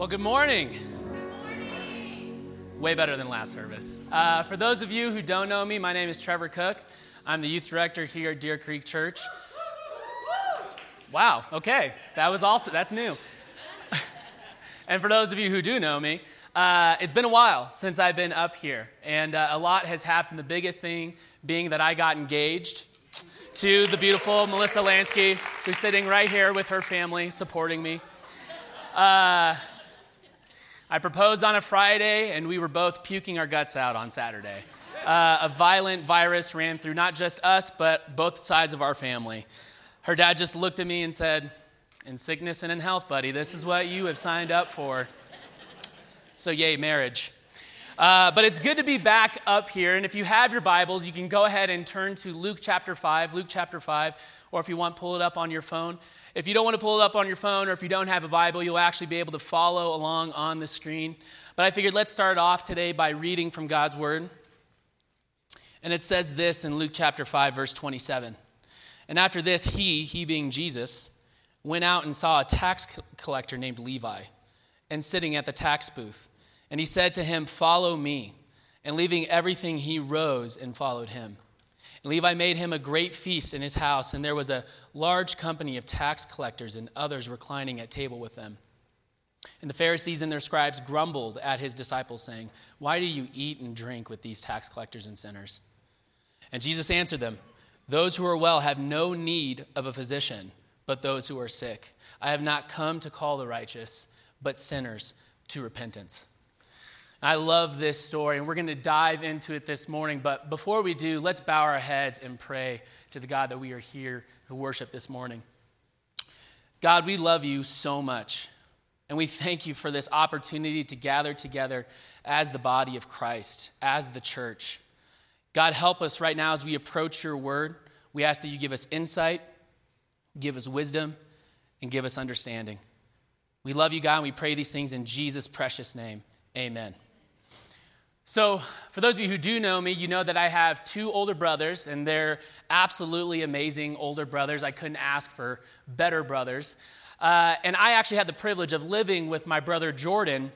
Well, good morning. Way better than last service. Uh, for those of you who don't know me, my name is Trevor Cook. I'm the youth director here at Deer Creek Church. Wow, okay. That was also, that's new. and for those of you who do know me, uh, it's been a while since I've been up here, and uh, a lot has happened. The biggest thing being that I got engaged to the beautiful Melissa Lansky, who's sitting right here with her family supporting me. Uh, I proposed on a Friday, and we were both puking our guts out on Saturday. Uh, a violent virus ran through not just us, but both sides of our family. Her dad just looked at me and said, In sickness and in health, buddy, this is what you have signed up for. So, yay, marriage. Uh, but it's good to be back up here. And if you have your Bibles, you can go ahead and turn to Luke chapter 5. Luke chapter 5, or if you want, pull it up on your phone. If you don't want to pull it up on your phone or if you don't have a Bible, you'll actually be able to follow along on the screen. But I figured let's start off today by reading from God's Word. And it says this in Luke chapter 5, verse 27. And after this, he, he being Jesus, went out and saw a tax collector named Levi and sitting at the tax booth. And he said to him, Follow me. And leaving everything, he rose and followed him. Levi made him a great feast in his house, and there was a large company of tax collectors and others reclining at table with them. And the Pharisees and their scribes grumbled at his disciples, saying, Why do you eat and drink with these tax collectors and sinners? And Jesus answered them, Those who are well have no need of a physician, but those who are sick. I have not come to call the righteous, but sinners to repentance. I love this story, and we're going to dive into it this morning. But before we do, let's bow our heads and pray to the God that we are here to worship this morning. God, we love you so much, and we thank you for this opportunity to gather together as the body of Christ, as the church. God, help us right now as we approach your word. We ask that you give us insight, give us wisdom, and give us understanding. We love you, God, and we pray these things in Jesus' precious name. Amen. So, for those of you who do know me, you know that I have two older brothers, and they're absolutely amazing older brothers. I couldn't ask for better brothers. Uh, and I actually had the privilege of living with my brother Jordan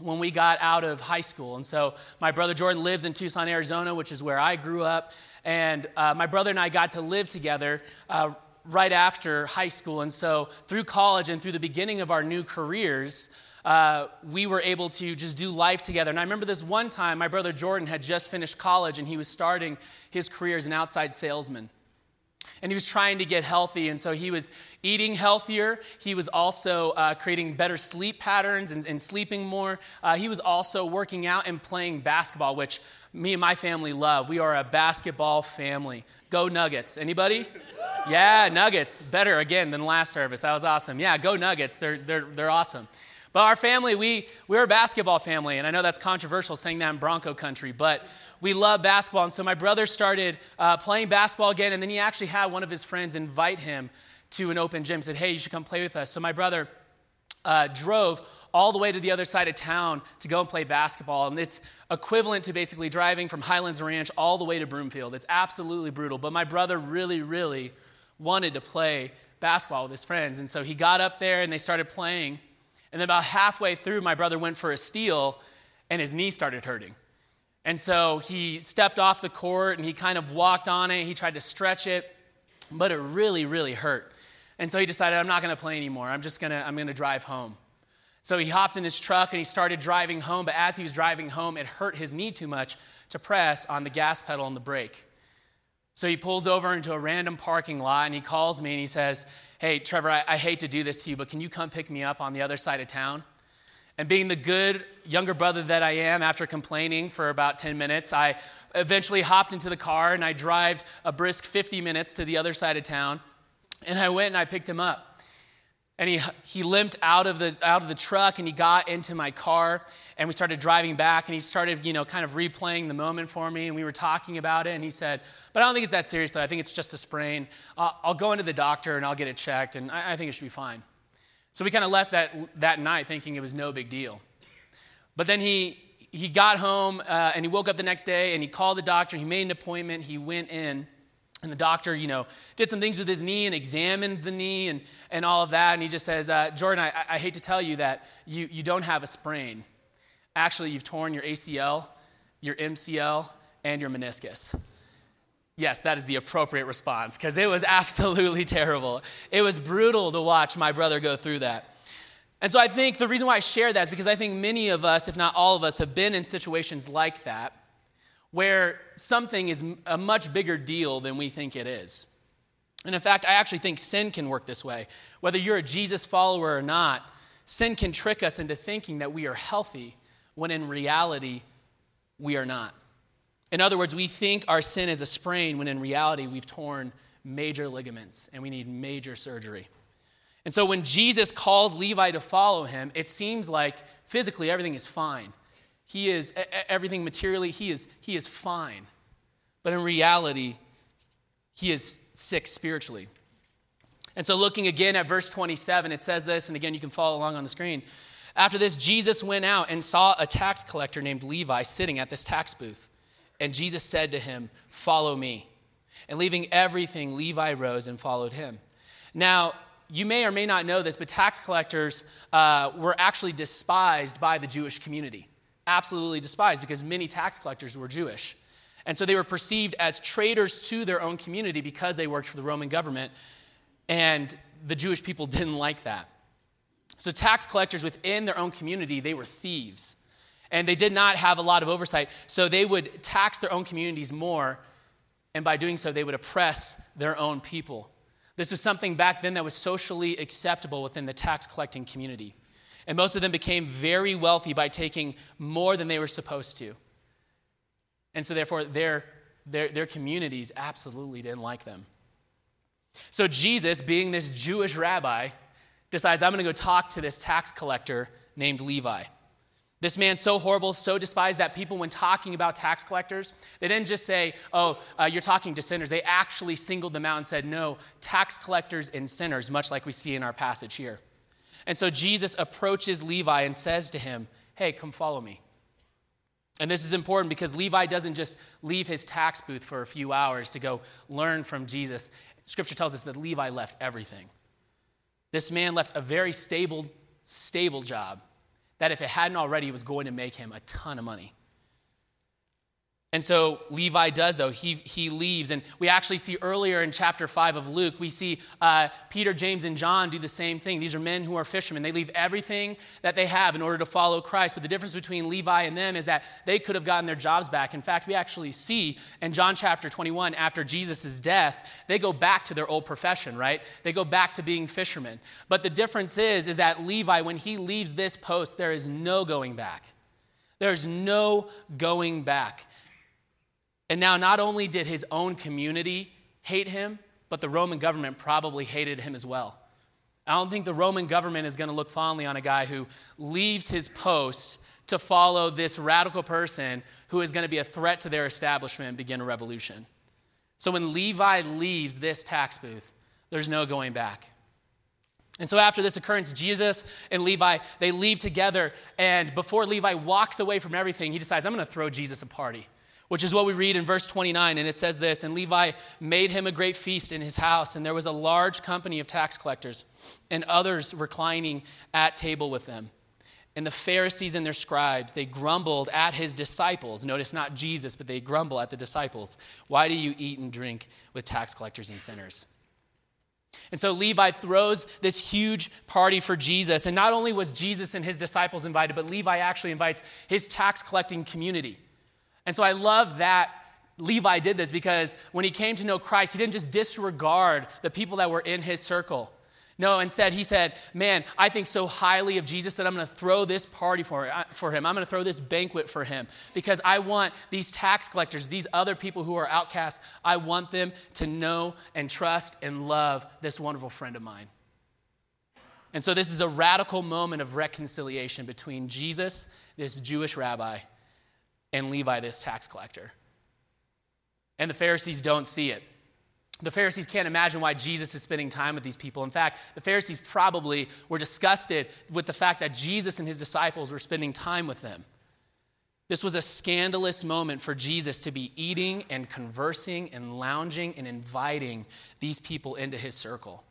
when we got out of high school. And so, my brother Jordan lives in Tucson, Arizona, which is where I grew up. And uh, my brother and I got to live together. Uh, right after high school. And so, through college and through the beginning of our new careers, uh, we were able to just do life together. And I remember this one time, my brother Jordan had just finished college and he was starting his career as an outside salesman. And he was trying to get healthy, and so he was eating healthier. He was also uh, creating better sleep patterns and, and sleeping more. Uh, he was also working out and playing basketball, which me and my family love. We are a basketball family. Go Nuggets. Anybody? Yeah, Nuggets. Better again than last service. That was awesome. Yeah, go Nuggets. They're, they're, they're awesome. But our family, we, we're a basketball family, and I know that's controversial saying that in Bronco country, but we love basketball. And so my brother started uh, playing basketball again, and then he actually had one of his friends invite him to an open gym, said, Hey, you should come play with us. So my brother uh, drove all the way to the other side of town to go and play basketball. And it's equivalent to basically driving from Highlands Ranch all the way to Broomfield. It's absolutely brutal. But my brother really, really wanted to play basketball with his friends. And so he got up there and they started playing. And then about halfway through, my brother went for a steal and his knee started hurting. And so he stepped off the court and he kind of walked on it. He tried to stretch it, but it really, really hurt. And so he decided, I'm not going to play anymore. I'm just going to, I'm going to drive home. So he hopped in his truck and he started driving home. But as he was driving home, it hurt his knee too much to press on the gas pedal and the brake. So he pulls over into a random parking lot and he calls me and he says, Hey, Trevor, I, I, hate to do this to you, but can you come pick me up on the other side of town? And being the good younger brother that I am, after complaining for about 10 minutes, I eventually hopped into the car and I drove a brisk 50 minutes to the other side of town. And I went and I picked him up and he, he limped out of, the, out of the truck and he got into my car and we started driving back and he started you know kind of replaying the moment for me and we were talking about it and he said but i don't think it's that serious though. I think it's just a sprain. I'll, I'll go into the doctor and i'll get it checked and i, I think it should be fine. So we kind of left that, that night thinking it was no big deal. But then he he got home uh, and he woke up the next day and he called the doctor. He made an appointment. He went in And the doctor, you know, did some things with his knee and examined the knee and, and all of that. And he just says, uh, Jordan, I, I hate to tell you that you, you don't have a sprain. Actually, you've torn your ACL, your MCL, and your meniscus. Yes, that is the appropriate response because it was absolutely terrible. It was brutal to watch my brother go through that. And so I think the reason why I share that is because I think many of us, if not all of us, have been in situations like that where something is a much bigger deal than we think it is. And in fact, I actually think sin can work this way. Whether you're a Jesus follower or not, sin can trick us into thinking that we are healthy when in reality, we are not. In other words, we think our sin is a sprain when in reality, we've torn major ligaments and we need major surgery. And so when Jesus calls Levi to follow him, it seems like physically everything is fine. He is everything materially, he is, he is fine. But in reality, he is sick spiritually. And so, looking again at verse 27, it says this, and again, you can follow along on the screen. After this, Jesus went out and saw a tax collector named Levi sitting at this tax booth. And Jesus said to him, Follow me. And leaving everything, Levi rose and followed him. Now, you may or may not know this, but tax collectors uh, were actually despised by the Jewish community. Absolutely despised because many tax collectors were Jewish. And so they were perceived as traitors to their own community because they worked for the Roman government. And the Jewish people didn't like that. So, tax collectors within their own community, they were thieves. And they did not have a lot of oversight. So, they would tax their own communities more. And by doing so, they would oppress their own people. This was something back then that was socially acceptable within the tax collecting community. And most of them became very wealthy by taking more than they were supposed to. And so, therefore, their, their, their communities absolutely didn't like them. So, Jesus, being this Jewish rabbi, decides, I'm going to go talk to this tax collector named Levi. This man so horrible, so despised that people, when talking about tax collectors, they didn't just say, Oh, uh, you're talking to sinners. They actually singled them out and said, No, tax collectors and sinners, much like we see in our passage here. And so Jesus approaches Levi and says to him, Hey, come follow me. And this is important because Levi doesn't just leave his tax booth for a few hours to go learn from Jesus. Scripture tells us that Levi left everything. This man left a very stable, stable job that if it hadn't already was going to make him a ton of money. And so Levi does, though. He, he leaves. And we actually see earlier in chapter 5 of Luke, we see uh, Peter, James, and John do the same thing. These are men who are fishermen. They leave everything that they have in order to follow Christ. But the difference between Levi and them is that they could have gotten their jobs back. In fact, we actually see in John chapter 21, after Jesus' death, they go back to their old profession, right? They go back to being fishermen. But the difference is, is that Levi, when he leaves this post, there is no going back. There's no going back. And now, not only did his own community hate him, but the Roman government probably hated him as well. I don't think the Roman government is going to look fondly on a guy who leaves his post to follow this radical person who is going to be a threat to their establishment and begin a revolution. So when Levi leaves this tax booth, there's no going back. And so after this occurrence, Jesus and Levi, they leave together. And before Levi walks away from everything, he decides, I'm going to throw Jesus a party which is what we read in verse 29. And it says this And Levi made him a great feast in his house, and there was a large company of tax collectors and others reclining at table with them. And the Pharisees and their scribes, they grumbled at his disciples. Notice not Jesus, but they grumble at the disciples. Why do you eat and drink with tax collectors and sinners? And so Levi throws this huge party for Jesus. And not only was Jesus and his disciples invited, but Levi actually invites his tax collecting community. And so I love that Levi did this because when he came to know Christ, he didn't just disregard the people that were in his circle. No, instead, he said, Man, I think so highly of Jesus that I'm going to throw this party for, uh, for him. I'm going to throw this banquet for him because I want these tax collectors, these other people who are outcasts, I want them to know and trust and love this wonderful friend of mine. And so, this is a radical moment of reconciliation between Jesus, this Jewish rabbi, and Levi, this tax collector. And the Pharisees don't see it. The Pharisees can't imagine why Jesus is spending time with these people. In fact, the Pharisees probably were disgusted with the fact that Jesus and his disciples were spending time with them. This was a scandalous moment for Jesus to be eating and conversing and lounging and inviting these people into his circle.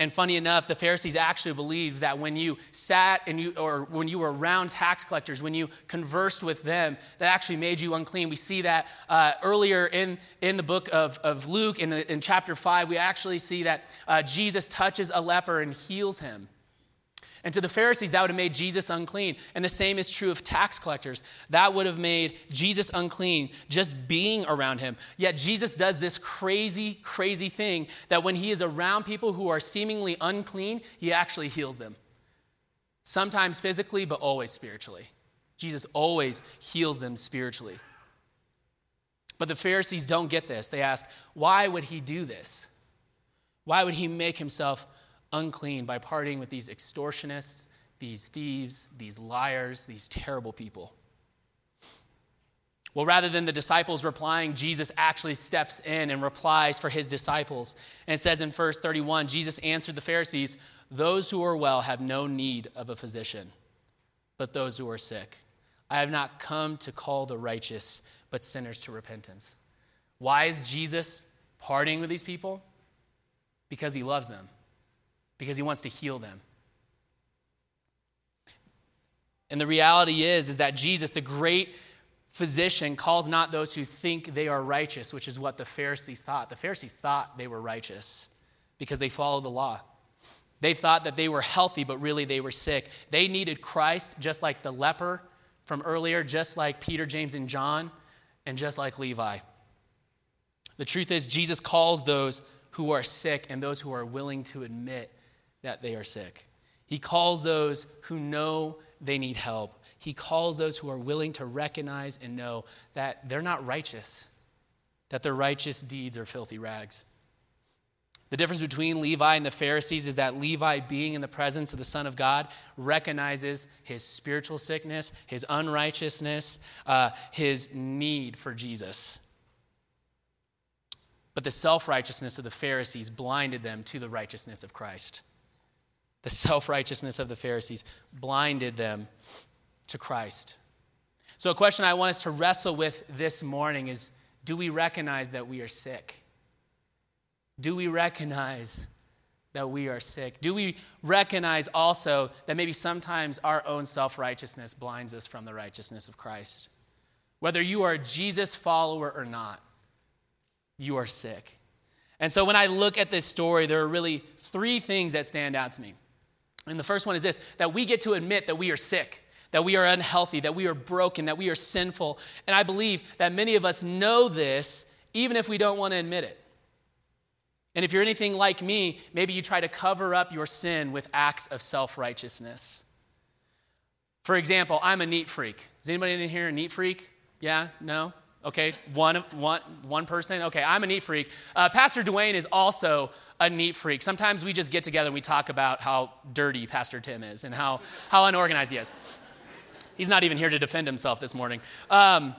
And funny enough, the Pharisees actually believed that when you sat and you, or when you were around tax collectors, when you conversed with them, that actually made you unclean. We see that uh, earlier in, in the book of, of Luke, in, the, in chapter 5, we actually see that uh, Jesus touches a leper and heals him. And to the Pharisees, that would have made Jesus unclean. And the same is true of tax collectors. That would have made Jesus unclean just being around him. Yet Jesus does this crazy, crazy thing that when he is around people who are seemingly unclean, he actually heals them. Sometimes physically, but always spiritually. Jesus always heals them spiritually. But the Pharisees don't get this. They ask, why would he do this? Why would he make himself unclean by partying with these extortionists, these thieves, these liars, these terrible people. Well, rather than the disciples replying, Jesus actually steps in and replies for his disciples. And says in verse 31 Jesus answered the Pharisees, Those who are well have no need of a physician, but those who are sick. I have not come to call the righteous, but sinners to repentance. Why is Jesus partying with these people? Because he loves them because he wants to heal them. And the reality is is that Jesus, the great physician, calls not those who think they are righteous, which is what the Pharisees thought. The Pharisees thought they were righteous because they followed the law. They thought that they were healthy, but really they were sick. They needed Christ just like the leper from earlier, just like Peter, James, and John, and just like Levi. The truth is, Jesus calls those who are sick and those who are willing to admit that they are sick. He calls those who know they need help. He calls those who are willing to recognize and know that they're not righteous, that their righteous deeds are filthy rags. The difference between Levi and the Pharisees is that Levi, being in the presence of the Son of God, recognizes his spiritual sickness, his unrighteousness, uh, his need for Jesus. But the self righteousness of the Pharisees blinded them to the righteousness of Christ. The self righteousness of the Pharisees blinded them to Christ. So, a question I want us to wrestle with this morning is do we recognize that we are sick? Do we recognize that we are sick? Do we recognize also that maybe sometimes our own self righteousness blinds us from the righteousness of Christ? Whether you are a Jesus follower or not, you are sick. And so when I look at this story, there are really three things that stand out to me. And the first one is this that we get to admit that we are sick, that we are unhealthy, that we are broken, that we are sinful. And I believe that many of us know this even if we don't want to admit it. And if you're anything like me, maybe you try to cover up your sin with acts of self righteousness. For example, I'm a neat freak. Is anybody in here a neat freak? Yeah? No? Okay, one, one, one person. Okay, I'm a neat freak. Uh, Pastor Dwayne is also a neat freak. Sometimes we just get together and we talk about how dirty Pastor Tim is and how, how unorganized he is. He's not even here to defend himself this morning. Um,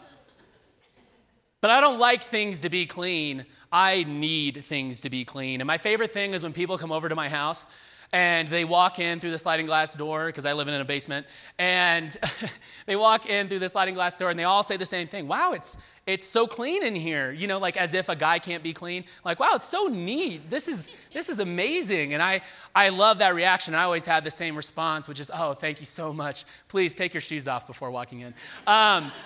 but I don't like things to be clean. I need things to be clean. And my favorite thing is when people come over to my house and they walk in through the sliding glass door because I live in a basement, and they walk in through the sliding glass door and they all say the same thing. Wow, it's it's so clean in here you know like as if a guy can't be clean. Like wow it's so neat. This is this is amazing. And i i love that reaction. I always had the same response which is oh thank you so much. Please take your shoes off before walking in. Um,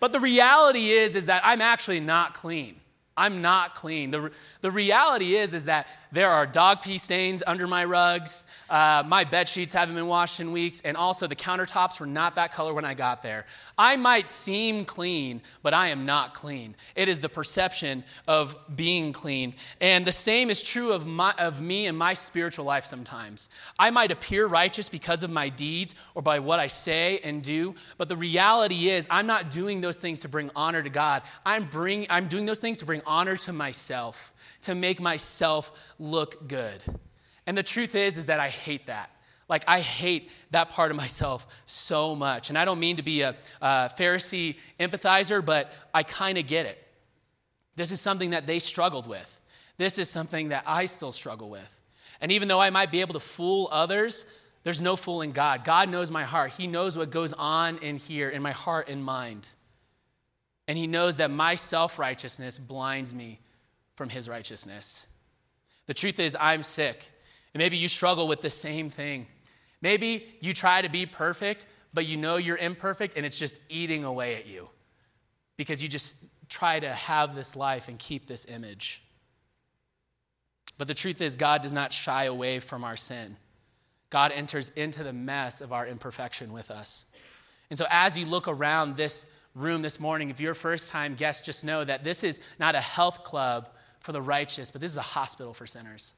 but the reality is is that i'm actually not clean I'm not clean. The, the reality is, is that there are dog pee stains under my rugs. Uh, my bed sheets haven't been washed in weeks. And also, the countertops were not that color when I got there. I might seem clean, but I am not clean. It is the perception of being clean. And the same is true of, my, of me and my spiritual life sometimes. I might appear righteous because of my deeds or by what I say and do, but the reality is, I'm not doing those things to bring honor to God. I'm, bring, I'm doing those things to bring honor to myself, to make myself look good. And the truth is, is that I hate that. Like, I hate that part of myself so much. And I don't mean to be a, a Pharisee empathizer, but I kind of get it. This is something that they struggled with. This is something that I still struggle with. And even though I might be able to fool others, There's no fooling God. God knows my heart. He knows what goes on in here, in my heart and mind. And He knows that my self righteousness blinds me from His righteousness. The truth is, I'm sick. And maybe you struggle with the same thing. Maybe you try to be perfect, but you know you're imperfect and it's just eating away at you because you just try to have this life and keep this image. But the truth is, God does not shy away from our sin. God enters into the mess of our imperfection with us. And so, as you look around this room this morning, if you're a first time guest, just know that this is not a health club for the righteous, but this is a hospital for sinners.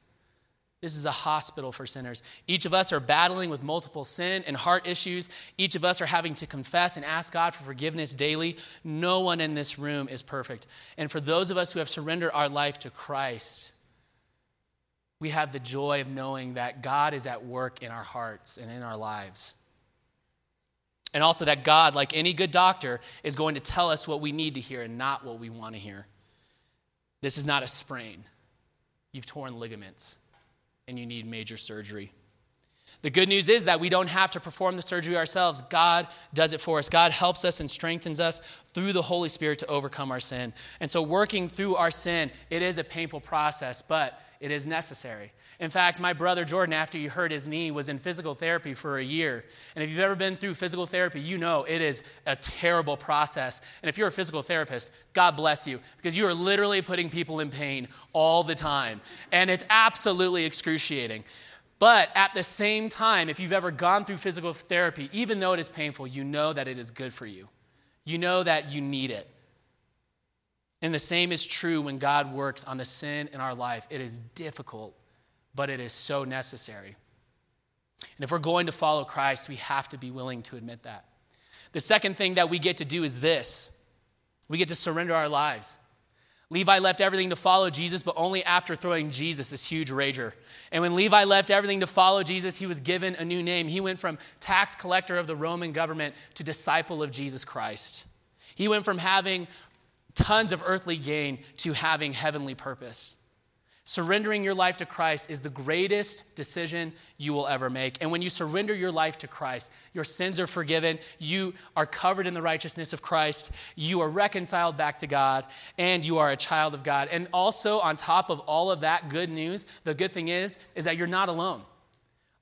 This is a hospital for sinners. Each of us are battling with multiple sin and heart issues. Each of us are having to confess and ask God for forgiveness daily. No one in this room is perfect. And for those of us who have surrendered our life to Christ, we have the joy of knowing that God is at work in our hearts and in our lives. And also that God, like any good doctor, is going to tell us what we need to hear and not what we want to hear. This is not a sprain. You've torn ligaments and you need major surgery. The good news is that we don't have to perform the surgery ourselves. God does it for us. God helps us and strengthens us through the Holy Spirit to overcome our sin. And so, working through our sin, it is a painful process, but it is necessary. In fact, my brother Jordan, after he hurt his knee, was in physical therapy for a year. And if you've ever been through physical therapy, you know it is a terrible process. And if you're a physical therapist, God bless you, because you are literally putting people in pain all the time. And it's absolutely excruciating. But at the same time, if you've ever gone through physical therapy, even though it is painful, you know that it is good for you. You know that you need it. And the same is true when God works on the sin in our life. It is difficult, but it is so necessary. And if we're going to follow Christ, we have to be willing to admit that. The second thing that we get to do is this we get to surrender our lives. Levi left everything to follow Jesus, but only after throwing Jesus this huge rager. And when Levi left everything to follow Jesus, he was given a new name. He went from tax collector of the Roman government to disciple of Jesus Christ. He went from having tons of earthly gain to having heavenly purpose. Surrendering your life to Christ is the greatest decision you will ever make. And when you surrender your life to Christ, your sins are forgiven, you are covered in the righteousness of Christ, you are reconciled back to God, and you are a child of God. And also, on top of all of that good news, the good thing is, is that you're not alone.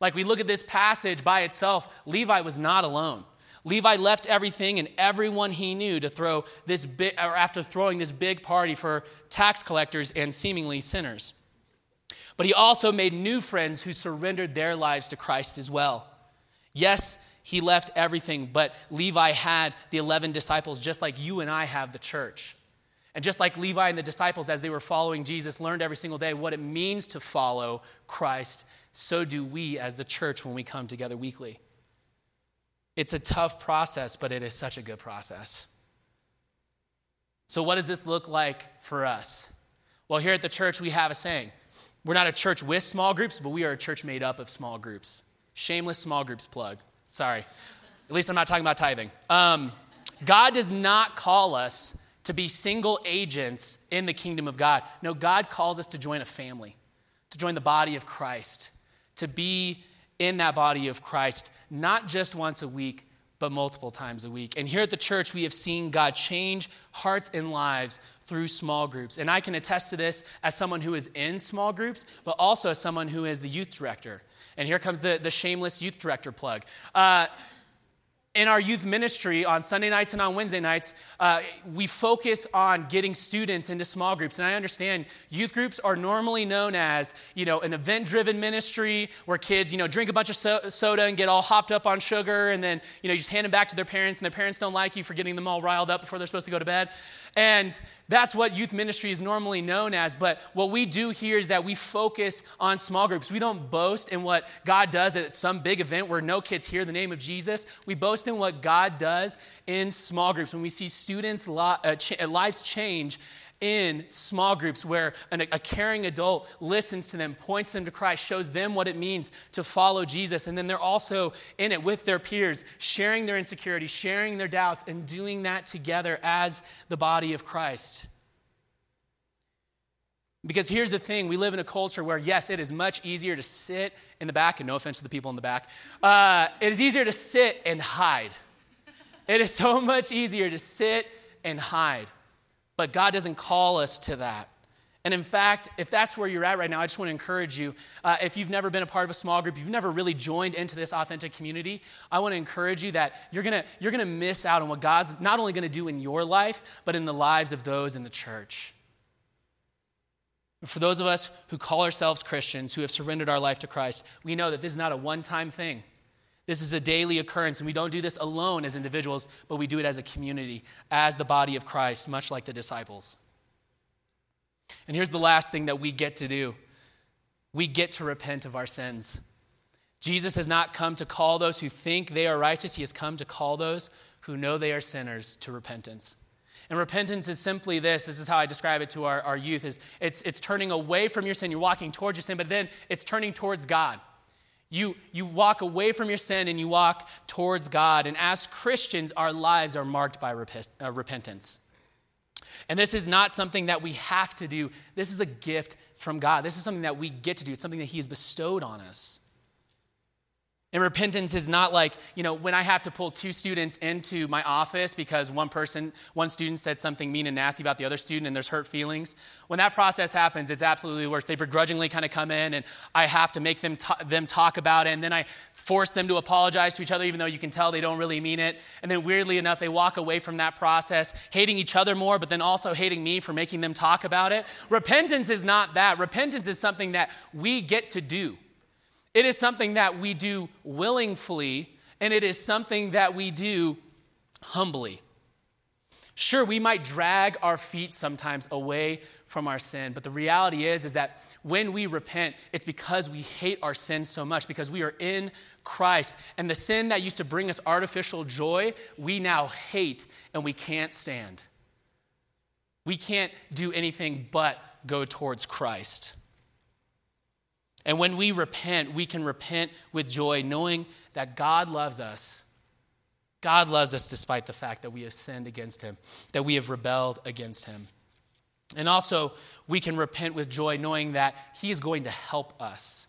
Like we look at this passage by itself, Levi was not alone. Levi left everything and everyone he knew to throw this big, or after throwing this big party for tax collectors and seemingly sinners. But he also made new friends who surrendered their lives to Christ as well. Yes, he left everything, but Levi had the 11 disciples, just like you and I have the church. And just like Levi and the disciples, as they were following Jesus, learned every single day what it means to follow Christ, so do we as the church when we come together weekly. It's a tough process, but it is such a good process. So, what does this look like for us? Well, here at the church, we have a saying. We're not a church with small groups, but we are a church made up of small groups. Shameless small groups plug. Sorry. At least I'm not talking about tithing. Um, God does not call us to be single agents in the kingdom of God. No, God calls us to join a family, to join the body of Christ, to be in that body of Christ, not just once a week, but multiple times a week. And here at the church, we have seen God change hearts and lives through small groups. And I can attest to this as someone who is in small groups, but also as someone who is the youth director. And here comes the, the shameless youth director plug. Uh, in our youth ministry on Sunday nights and on Wednesday nights, uh, we focus on getting students into small groups. And I understand youth groups are normally known as, you know, an event-driven ministry where kids, you know, drink a bunch of so- soda and get all hopped up on sugar, and then, you know, you just hand them back to their parents, and their parents don't like you for getting them all riled up before they're supposed to go to bed. And that's what youth ministry is normally known as. But what we do here is that we focus on small groups. We don't boast in what God does at some big event where no kids hear the name of Jesus. We boast in what God does in small groups. When we see students' uh, uh, lives change in small groups where an, a caring adult listens to them, points them to Christ, shows them what it means to follow Jesus. And then they're also in it with their peers, sharing their insecurities, sharing their doubts, and doing that together as the body of Christ. Because here's the thing we live in a culture where, yes, it is much easier to sit in the back, and no offense to the people in the back, uh, it is easier to sit and hide. It is so much easier to sit and hide. But God doesn't call us to that. And in fact, if that's where you're at right now, I just want to encourage you. Uh, if you've never been a part of a small group, you've never really joined into this authentic community, I want to encourage you that you're going to you're to miss out on what God's not only going to do in your life, but in the lives of those in the church. For those of us who call ourselves Christians, who have surrendered our life to Christ, we know that this is not a one time thing. This is a daily occurrence, and we don't do this alone as individuals, but we do it as a community, as the body of Christ, much like the disciples. And here's the last thing that we get to do we get to repent of our sins. Jesus has not come to call those who think they are righteous, he has come to call those who know they are sinners to repentance. And repentance is simply this this is how I describe it to our, our youth is it's, it's turning away from your sin. You're walking towards your sin, but then it's turning towards God. You, you walk away from your sin and you walk towards God. And as Christians, our lives are marked by repent, uh, repentance. And this is not something that we have to do. This is a gift from God. This is something that we get to do. It's something that He has bestowed on us. And repentance is not like, you know, when I have to pull two students into my office because one person, one student said something mean and nasty about the other student and there's hurt feelings. When that process happens, it's absolutely the worst. They begrudgingly kind of come in and I have to make them, t- them talk about it and then I force them to apologize to each other even though you can tell they don't really mean it. And then weirdly enough, they walk away from that process hating each other more, but then also hating me for making them talk about it. Repentance is not that. Repentance is something that we get to do. It is something that we do willingly, and it is something that we do humbly. Sure, we might drag our feet sometimes away from our sin, but the reality is is that when we repent, it's because we hate our sin so much because we are in Christ. And the sin that used to bring us artificial joy, we now hate and we can't stand. We can't do anything but go towards Christ. And when we repent, we can repent with joy, knowing that God loves us. God loves us despite the fact that we have sinned against Him, that we have rebelled against Him. And also, we can repent with joy, knowing that He is going to help us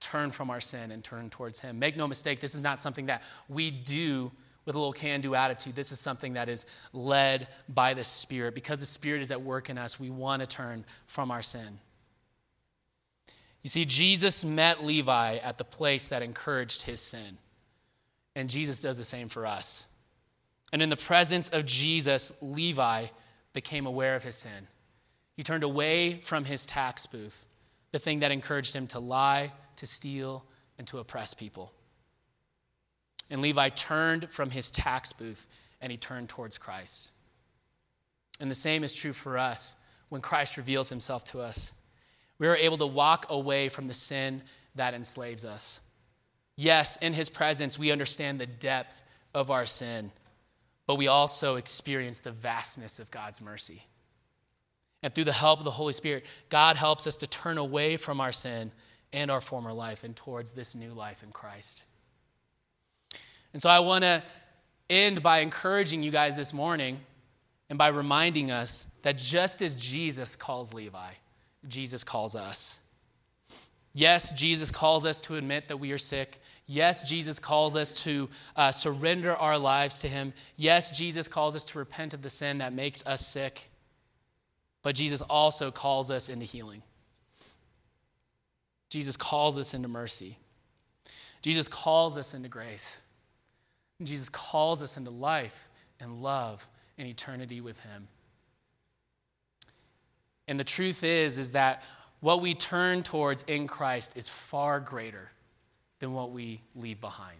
turn from our sin and turn towards Him. Make no mistake, this is not something that we do with a little can do attitude. This is something that is led by the Spirit. Because the Spirit is at work in us, we want to turn from our sin. You see, Jesus met Levi at the place that encouraged his sin. And Jesus does the same for us. And in the presence of Jesus, Levi became aware of his sin. He turned away from his tax booth, the thing that encouraged him to lie, to steal, and to oppress people. And Levi turned from his tax booth and he turned towards Christ. And the same is true for us when Christ reveals himself to us we are able to walk away from the sin that enslaves us. Yes, in his presence, we understand the depth of our sin, but we also experience the vastness of God's mercy. And through the help of the Holy Spirit, God helps us to turn away from our sin and our former life and towards this new life in Christ. And so I want to end by encouraging you guys this morning and by reminding us that just as Jesus calls Levi, Jesus calls us. Yes, Jesus calls us to admit that we are sick. Yes, Jesus calls us to uh, surrender our lives to Him. Yes, Jesus calls us to repent of the sin that makes us sick. But Jesus also calls us into healing. Jesus calls us into mercy. Jesus calls us into grace. Jesus calls us into life and love and eternity with Him. And the truth is is that what we turn towards in Christ is far greater than what we leave behind.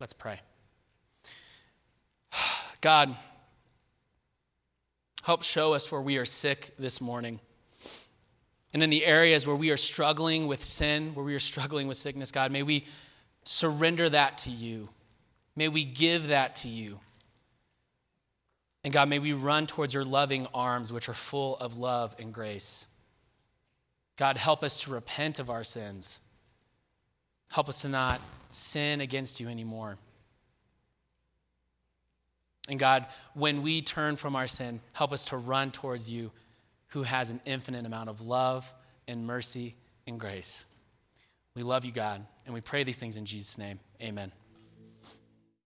Let's pray. God, help show us where we are sick this morning. And in the areas where we are struggling with sin, where we are struggling with sickness, God, may we surrender that to you. May we give that to you. And God, may we run towards your loving arms, which are full of love and grace. God, help us to repent of our sins. Help us to not sin against you anymore. And God, when we turn from our sin, help us to run towards you who has an infinite amount of love and mercy and grace. We love you, God, and we pray these things in Jesus' name. Amen.